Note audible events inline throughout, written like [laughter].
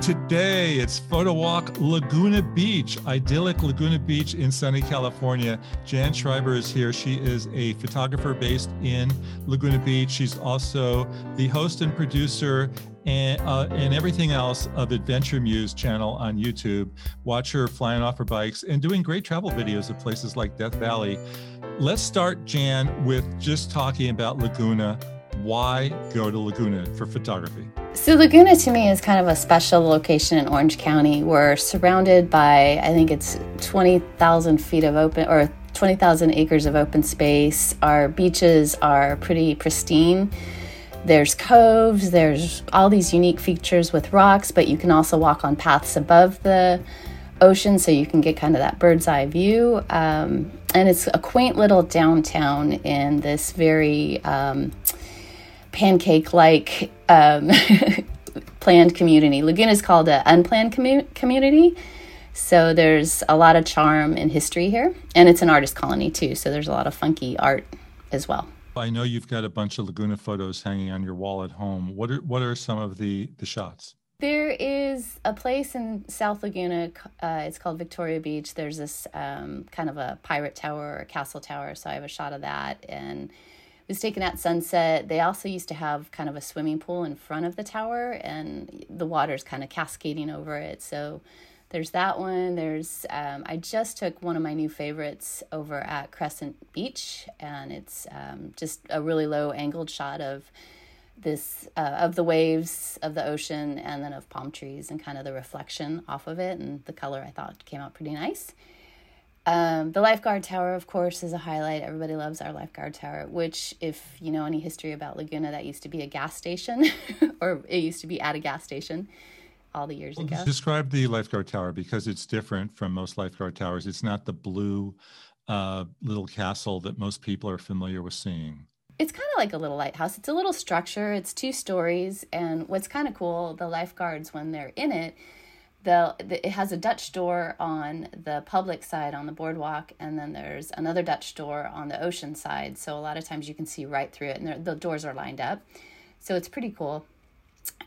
Today it's photo walk Laguna Beach, idyllic Laguna Beach in sunny California. Jan Schreiber is here. She is a photographer based in Laguna Beach. She's also the host and producer and, uh, and everything else of Adventure Muse channel on YouTube. Watch her flying off her bikes and doing great travel videos of places like Death Valley. Let's start, Jan, with just talking about Laguna. Why go to Laguna for photography? So, Laguna to me is kind of a special location in Orange County. We're surrounded by, I think it's 20,000 feet of open or 20,000 acres of open space. Our beaches are pretty pristine. There's coves, there's all these unique features with rocks, but you can also walk on paths above the ocean so you can get kind of that bird's eye view. Um, and it's a quaint little downtown in this very um, pancake like um, [laughs] planned community. Laguna is called an unplanned commu- community. So there's a lot of charm and history here. And it's an artist colony too. So there's a lot of funky art as well. I know you've got a bunch of Laguna photos hanging on your wall at home. What are what are some of the the shots? There is a place in South Laguna. Uh, it's called Victoria Beach. There's this um, kind of a pirate tower or castle tower. So I have a shot of that, and was taken at sunset. They also used to have kind of a swimming pool in front of the tower, and the water's kind of cascading over it. So there's that one. There's um, I just took one of my new favorites over at Crescent Beach, and it's um, just a really low angled shot of this uh, of the waves of the ocean and then of palm trees and kind of the reflection off of it and the color I thought came out pretty nice. Um, the lifeguard tower, of course, is a highlight. Everybody loves our lifeguard tower, which, if you know any history about Laguna, that used to be a gas station, [laughs] or it used to be at a gas station all the years well, ago. Describe the lifeguard tower because it's different from most lifeguard towers. It's not the blue uh, little castle that most people are familiar with seeing. It's kind of like a little lighthouse. It's a little structure. It's two stories, and what's kind of cool, the lifeguards when they're in it the, it has a Dutch door on the public side on the boardwalk, and then there's another Dutch door on the ocean side. So a lot of times you can see right through it, and the doors are lined up. So it's pretty cool.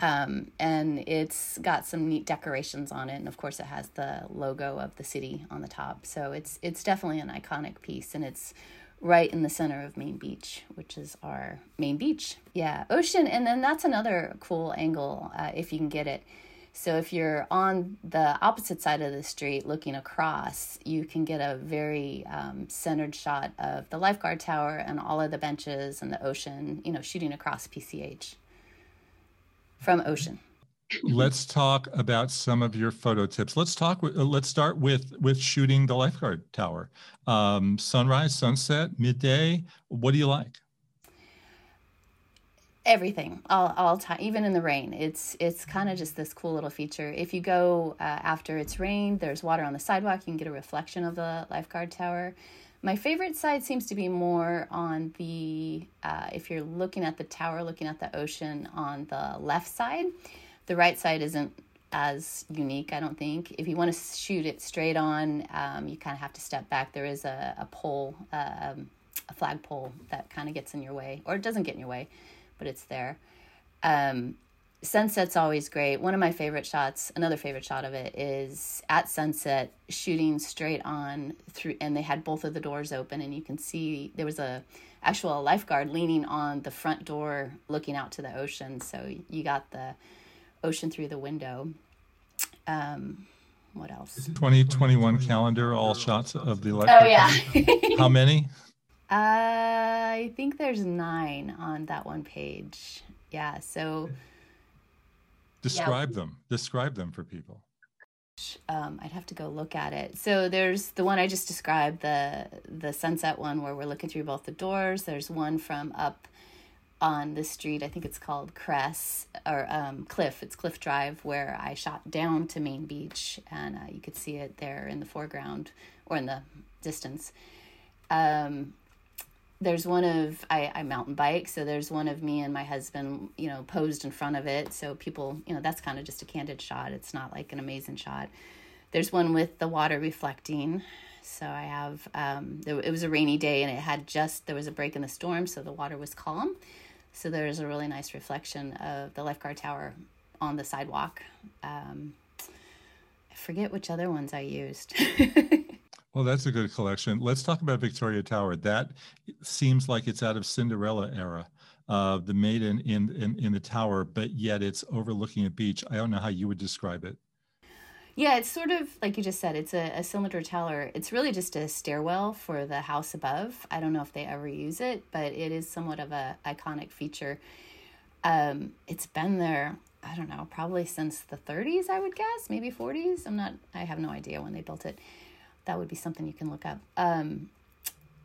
Um, and it's got some neat decorations on it, and of course it has the logo of the city on the top. So it's it's definitely an iconic piece, and it's right in the center of Main Beach, which is our main beach. Yeah, ocean, and then that's another cool angle uh, if you can get it so if you're on the opposite side of the street looking across, you can get a very um, centered shot of the lifeguard tower and all of the benches and the ocean, you know, shooting across PCH from ocean. Let's talk about some of your photo tips. Let's talk. Uh, let's start with with shooting the lifeguard tower. Um, sunrise, sunset, midday. What do you like? Everything all all time even in the rain. It's it's kind of just this cool little feature. If you go uh, after it's rained there's water on the sidewalk you can get a reflection of the lifeguard tower. My favorite side seems to be more on the uh, if you're looking at the tower looking at the ocean on the left side the right side isn't as unique i don't think. If you want to shoot it straight on um, you kind of have to step back. There is a, a pole uh, a flagpole that kind of gets in your way or it doesn't get in your way but it's there. Um, sunset's always great. One of my favorite shots, another favorite shot of it is at sunset shooting straight on through and they had both of the doors open and you can see there was a actual lifeguard leaning on the front door looking out to the ocean. So you got the ocean through the window. Um, what else? 2021 calendar, all shots of the lifeguard. Oh yeah. How many? [laughs] I think there's nine on that one page. Yeah. So describe yeah. them. Describe them for people. Um, I'd have to go look at it. So there's the one I just described, the the sunset one where we're looking through both the doors. There's one from up on the street. I think it's called Cress or um, Cliff. It's Cliff Drive where I shot down to Main Beach, and uh, you could see it there in the foreground or in the distance. Um, there's one of I, I mountain bike so there's one of me and my husband you know posed in front of it. So people you know that's kind of just a candid shot. It's not like an amazing shot. There's one with the water reflecting. So i have um there, it was a rainy day and it had just there was a break in the storm so the water was calm. So there's a really nice reflection of the lifeguard tower on the sidewalk. Um, I forget which other ones I used. [laughs] well, that's a good collection. Let's talk about Victoria Tower. That seems like it's out of Cinderella era. Uh, the maiden in, in in the tower, but yet it's overlooking a beach. I don't know how you would describe it. Yeah, it's sort of like you just said, it's a, a cylinder tower. It's really just a stairwell for the house above. I don't know if they ever use it, but it is somewhat of a iconic feature. Um, it's been there, I don't know, probably since the 30s, I would guess, maybe 40s. I'm not, I have no idea when they built it. That would be something you can look up. Um,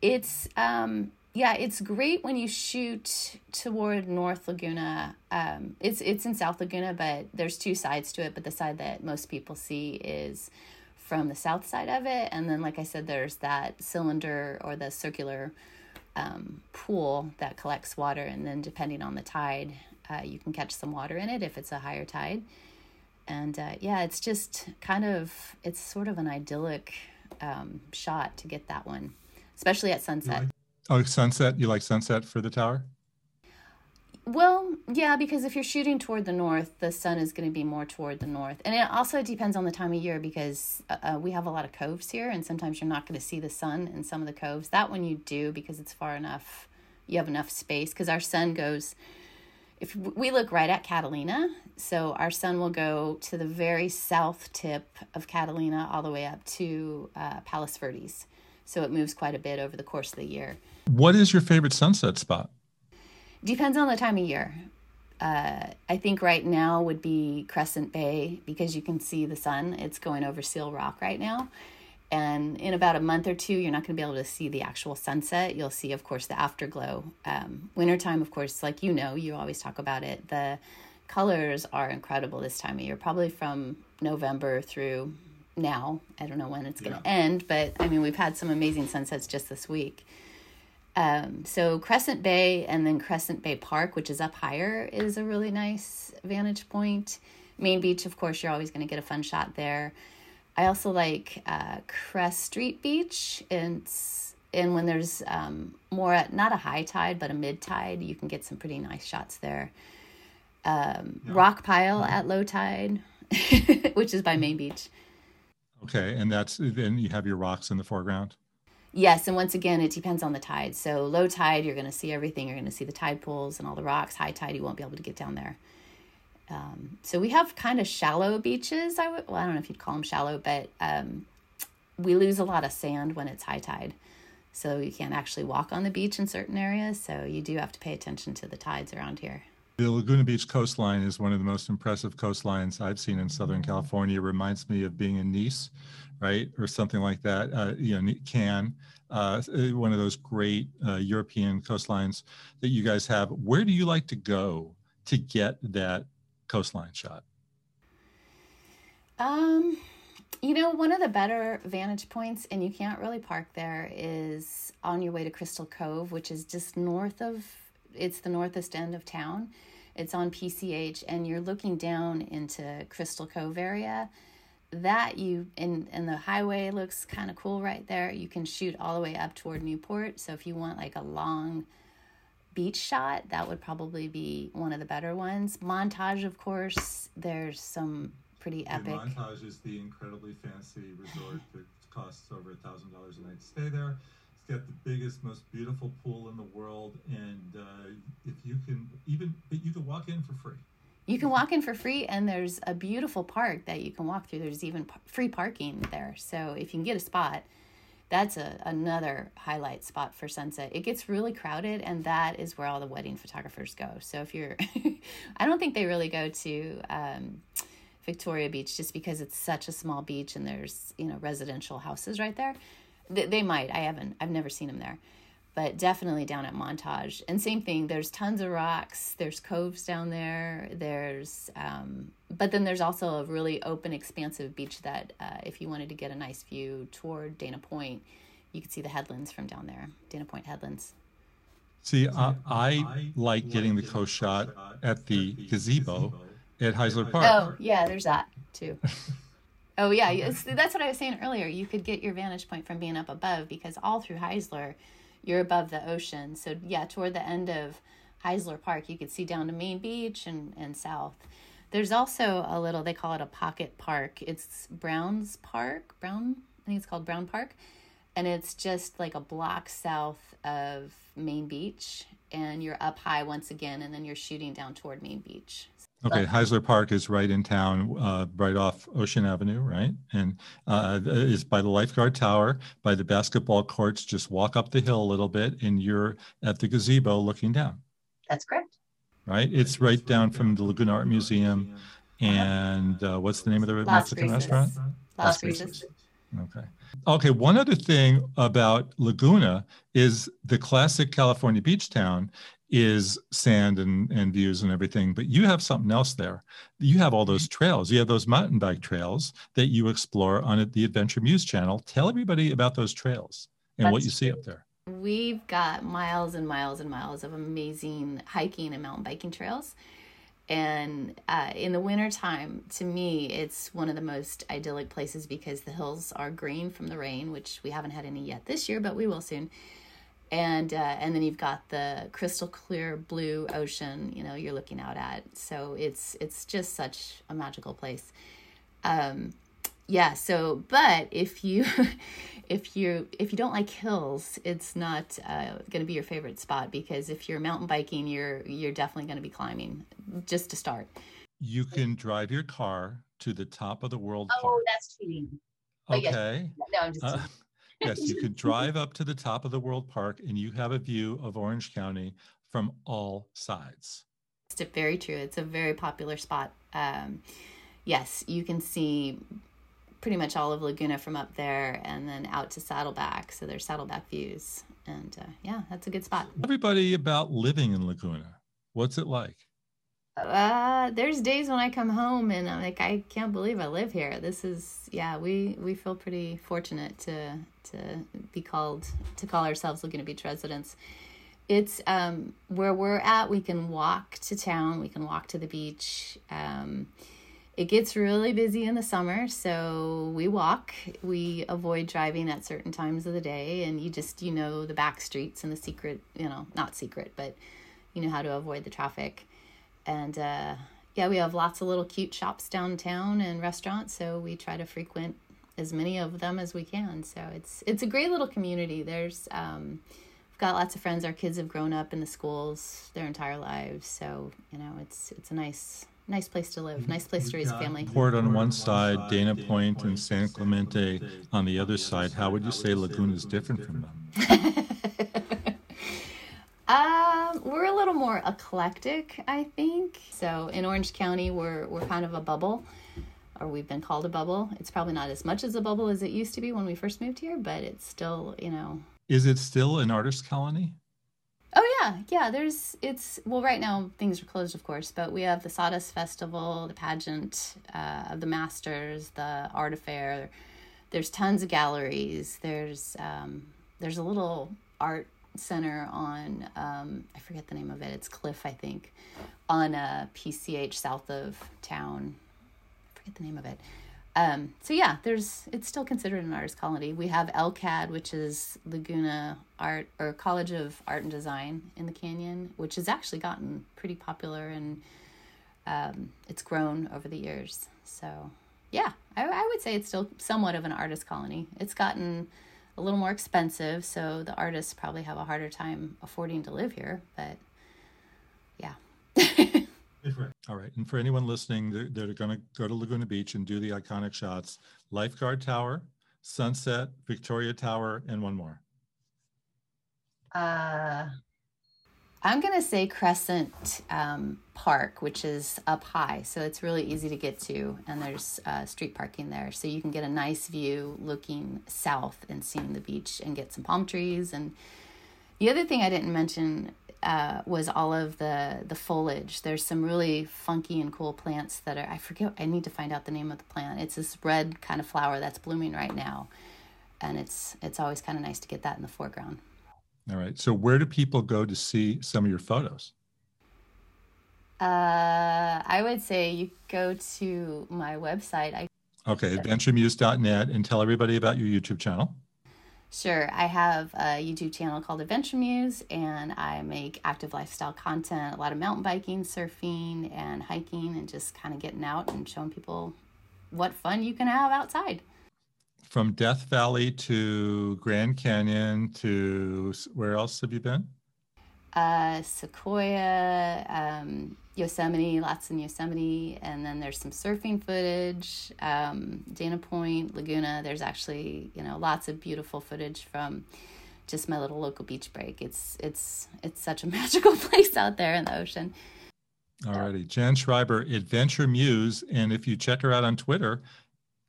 it's um, yeah, it's great when you shoot toward North Laguna. Um, it's it's in South Laguna, but there's two sides to it. But the side that most people see is from the south side of it, and then, like I said, there's that cylinder or the circular um, pool that collects water, and then depending on the tide, uh, you can catch some water in it if it's a higher tide. And uh, yeah, it's just kind of it's sort of an idyllic um, shot to get that one, especially at sunset. Oh, sunset. You like sunset for the tower? Well, yeah, because if you're shooting toward the north, the sun is going to be more toward the north. And it also depends on the time of year because uh, uh we have a lot of coves here, and sometimes you're not going to see the sun in some of the coves. That one you do because it's far enough, you have enough space. Because our sun goes, if we look right at Catalina, so our sun will go to the very south tip of Catalina all the way up to uh, Palos Verdes. So it moves quite a bit over the course of the year. What is your favorite sunset spot? Depends on the time of year. Uh, I think right now would be Crescent Bay because you can see the sun. It's going over Seal Rock right now. And in about a month or two, you're not going to be able to see the actual sunset. You'll see, of course, the afterglow. Um, wintertime, of course, like you know, you always talk about it. The colors are incredible this time of year, probably from November through now. I don't know when it's going to yeah. end, but I mean, we've had some amazing sunsets just this week. Um, so Crescent Bay and then Crescent Bay Park, which is up higher, is a really nice vantage point. Main Beach, of course, you're always going to get a fun shot there. I also like uh, Cress Street Beach. It's and when there's um, more at not a high tide but a mid tide, you can get some pretty nice shots there. Um, yeah. Rock Pile at low tide, [laughs] which is by Main Beach. Okay, and that's then you have your rocks in the foreground. Yes, and once again, it depends on the tide. So low tide, you're going to see everything. You're going to see the tide pools and all the rocks. High tide, you won't be able to get down there. Um, so we have kind of shallow beaches. I would, well, I don't know if you'd call them shallow, but um, we lose a lot of sand when it's high tide. So you can't actually walk on the beach in certain areas. So you do have to pay attention to the tides around here. The Laguna Beach coastline is one of the most impressive coastlines I've seen in Southern California. It reminds me of being in Nice, right, or something like that. Uh, you know, Cannes, uh, one of those great uh, European coastlines that you guys have. Where do you like to go to get that coastline shot? Um, you know, one of the better vantage points, and you can't really park there, is on your way to Crystal Cove, which is just north of it's the northest end of town. It's on PCH, and you're looking down into Crystal Cove area. That you and and the highway looks kind of cool right there. You can shoot all the way up toward Newport. So if you want like a long beach shot, that would probably be one of the better ones. Montage, of course, there's some pretty epic. Montage is the incredibly fancy resort that costs over a thousand dollars a night to stay there It's got the biggest, most beautiful pool in the world, and uh, if you can even, but you can walk in for free. You can walk in for free, and there's a beautiful park that you can walk through. There's even free parking there, so if you can get a spot, that's a another highlight spot for sunset. It gets really crowded, and that is where all the wedding photographers go. So if you're, [laughs] I don't think they really go to. Um, Victoria Beach just because it's such a small beach and there's you know residential houses right there they, they might. I haven't. I've never seen them there, but definitely down at Montage. And same thing. There's tons of rocks. There's coves down there. There's, um, but then there's also a really open, expansive beach that, uh, if you wanted to get a nice view toward Dana Point, you could see the headlands from down there. Dana Point headlands. See, I, I like getting the coast shot at the gazebo at Heisler Park. Oh, yeah, there's that too. [laughs] Oh yeah, that's what I was saying earlier. You could get your vantage point from being up above because all through Heisler, you're above the ocean. So yeah, toward the end of Heisler Park, you could see down to Main Beach and and south. There's also a little, they call it a pocket park. It's Browns Park, Brown, I think it's called Brown Park. And it's just like a block south of Main Beach. And you're up high once again, and then you're shooting down toward Main Beach. Okay, Heisler Park is right in town, uh, right off Ocean Avenue, right? And uh, is by the lifeguard tower, by the basketball courts. Just walk up the hill a little bit, and you're at the gazebo looking down. That's correct right? It's right down from the Laguna Art Museum. And uh, what's the name of the Las Mexican restaurant? Las Las. Okay. Okay. One other thing about Laguna is the classic California beach town is sand and, and views and everything, but you have something else there. You have all those trails. You have those mountain bike trails that you explore on the Adventure Muse channel. Tell everybody about those trails and what That's you see up there. We've got miles and miles and miles of amazing hiking and mountain biking trails. And uh, in the wintertime, to me, it's one of the most idyllic places because the hills are green from the rain, which we haven't had any yet this year, but we will soon. And uh, and then you've got the crystal clear blue ocean, you know, you're looking out at. So it's it's just such a magical place. Um, yeah. So, but if you [laughs] if you if you don't like hills, it's not uh, going to be your favorite spot because if you're mountain biking, you're you're definitely going to be climbing just to start. You can drive your car to the top of the world Oh, park. that's cheating. oh, yes. Okay. No, I'm just Uh, yes, you could drive up to the top of the world park and you have a view of Orange County from all sides. It's very true. It's a very popular spot. Um, yes, you can see pretty much all of Laguna from up there, and then out to Saddleback. So there's Saddleback views, and uh, yeah, that's a good spot. Everybody about living in Laguna. What's it like? Uh, there's days when I come home and I'm like, I can't believe I live here. This is, yeah, we we feel pretty fortunate to to be called to call ourselves Laguna Beach residents. It's um where we're at. We can walk to town. We can walk to the beach. Um, it gets really busy in the summer, so we walk. We avoid driving at certain times of the day, and you just you know the back streets and the secret, you know, not secret, but you know how to avoid the traffic and uh, yeah, we have lots of little cute shops downtown and restaurants, so we try to frequent as many of them as we can. So it's it's a great little community. There's um, we've got lots of friends. Our kids have grown up in the schools their entire lives, so you know it's it's a nice nice place to live, nice place to raise a family. Port on one side, Dana Point and San Clemente on the other side. How would you say Laguna is different from them? [laughs] Um, we're a little more eclectic, I think. So in Orange County, we're we're kind of a bubble, or we've been called a bubble. It's probably not as much as a bubble as it used to be when we first moved here, but it's still, you know. Is it still an artist colony? Oh yeah, yeah. There's it's well right now things are closed, of course, but we have the Sawdust Festival, the pageant uh, of the Masters, the art affair. There's tons of galleries. There's um, there's a little art center on um, I forget the name of it. It's Cliff, I think, on a PCH south of town. I forget the name of it. Um, so yeah, there's it's still considered an artist colony. We have LCAD, which is Laguna Art or College of Art and Design in the canyon, which has actually gotten pretty popular and um, it's grown over the years. So yeah, I, I would say it's still somewhat of an artist colony. It's gotten a little more expensive, so the artists probably have a harder time affording to live here. But yeah. [laughs] All right. And for anyone listening, they're, they're going to go to Laguna Beach and do the iconic shots Lifeguard Tower, Sunset, Victoria Tower, and one more. uh, I'm going to say Crescent um, Park, which is up high. So it's really easy to get to. And there's uh, street parking there. So you can get a nice view looking south and seeing the beach and get some palm trees. And the other thing I didn't mention uh, was all of the, the foliage. There's some really funky and cool plants that are, I forget, I need to find out the name of the plant. It's this red kind of flower that's blooming right now. And it's it's always kind of nice to get that in the foreground. All right. So where do people go to see some of your photos? Uh, I would say you go to my website. I Okay, adventuremuse.net and tell everybody about your YouTube channel. Sure. I have a YouTube channel called Adventure Muse, and I make active lifestyle content, a lot of mountain biking, surfing, and hiking, and just kind of getting out and showing people what fun you can have outside. From Death Valley to Grand Canyon to where else have you been? Uh, Sequoia, um, Yosemite, lots in Yosemite, and then there's some surfing footage. Um, Dana Point, Laguna. There's actually you know lots of beautiful footage from just my little local beach break. It's it's it's such a [laughs] magical place out there in the ocean. Alrighty, Jan Schreiber, Adventure Muse, and if you check her out on Twitter,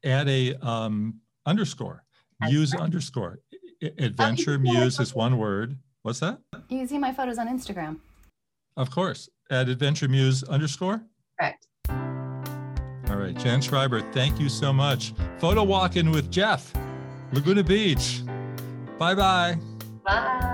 add a um, underscore, Muse underscore. Adventure Muse is one word. What's that? You can see my photos on Instagram. Of course, at Adventure Muse underscore. Correct. All right, Jan Schreiber, thank you so much. Photo walking with Jeff, Laguna Beach. Bye-bye. Bye.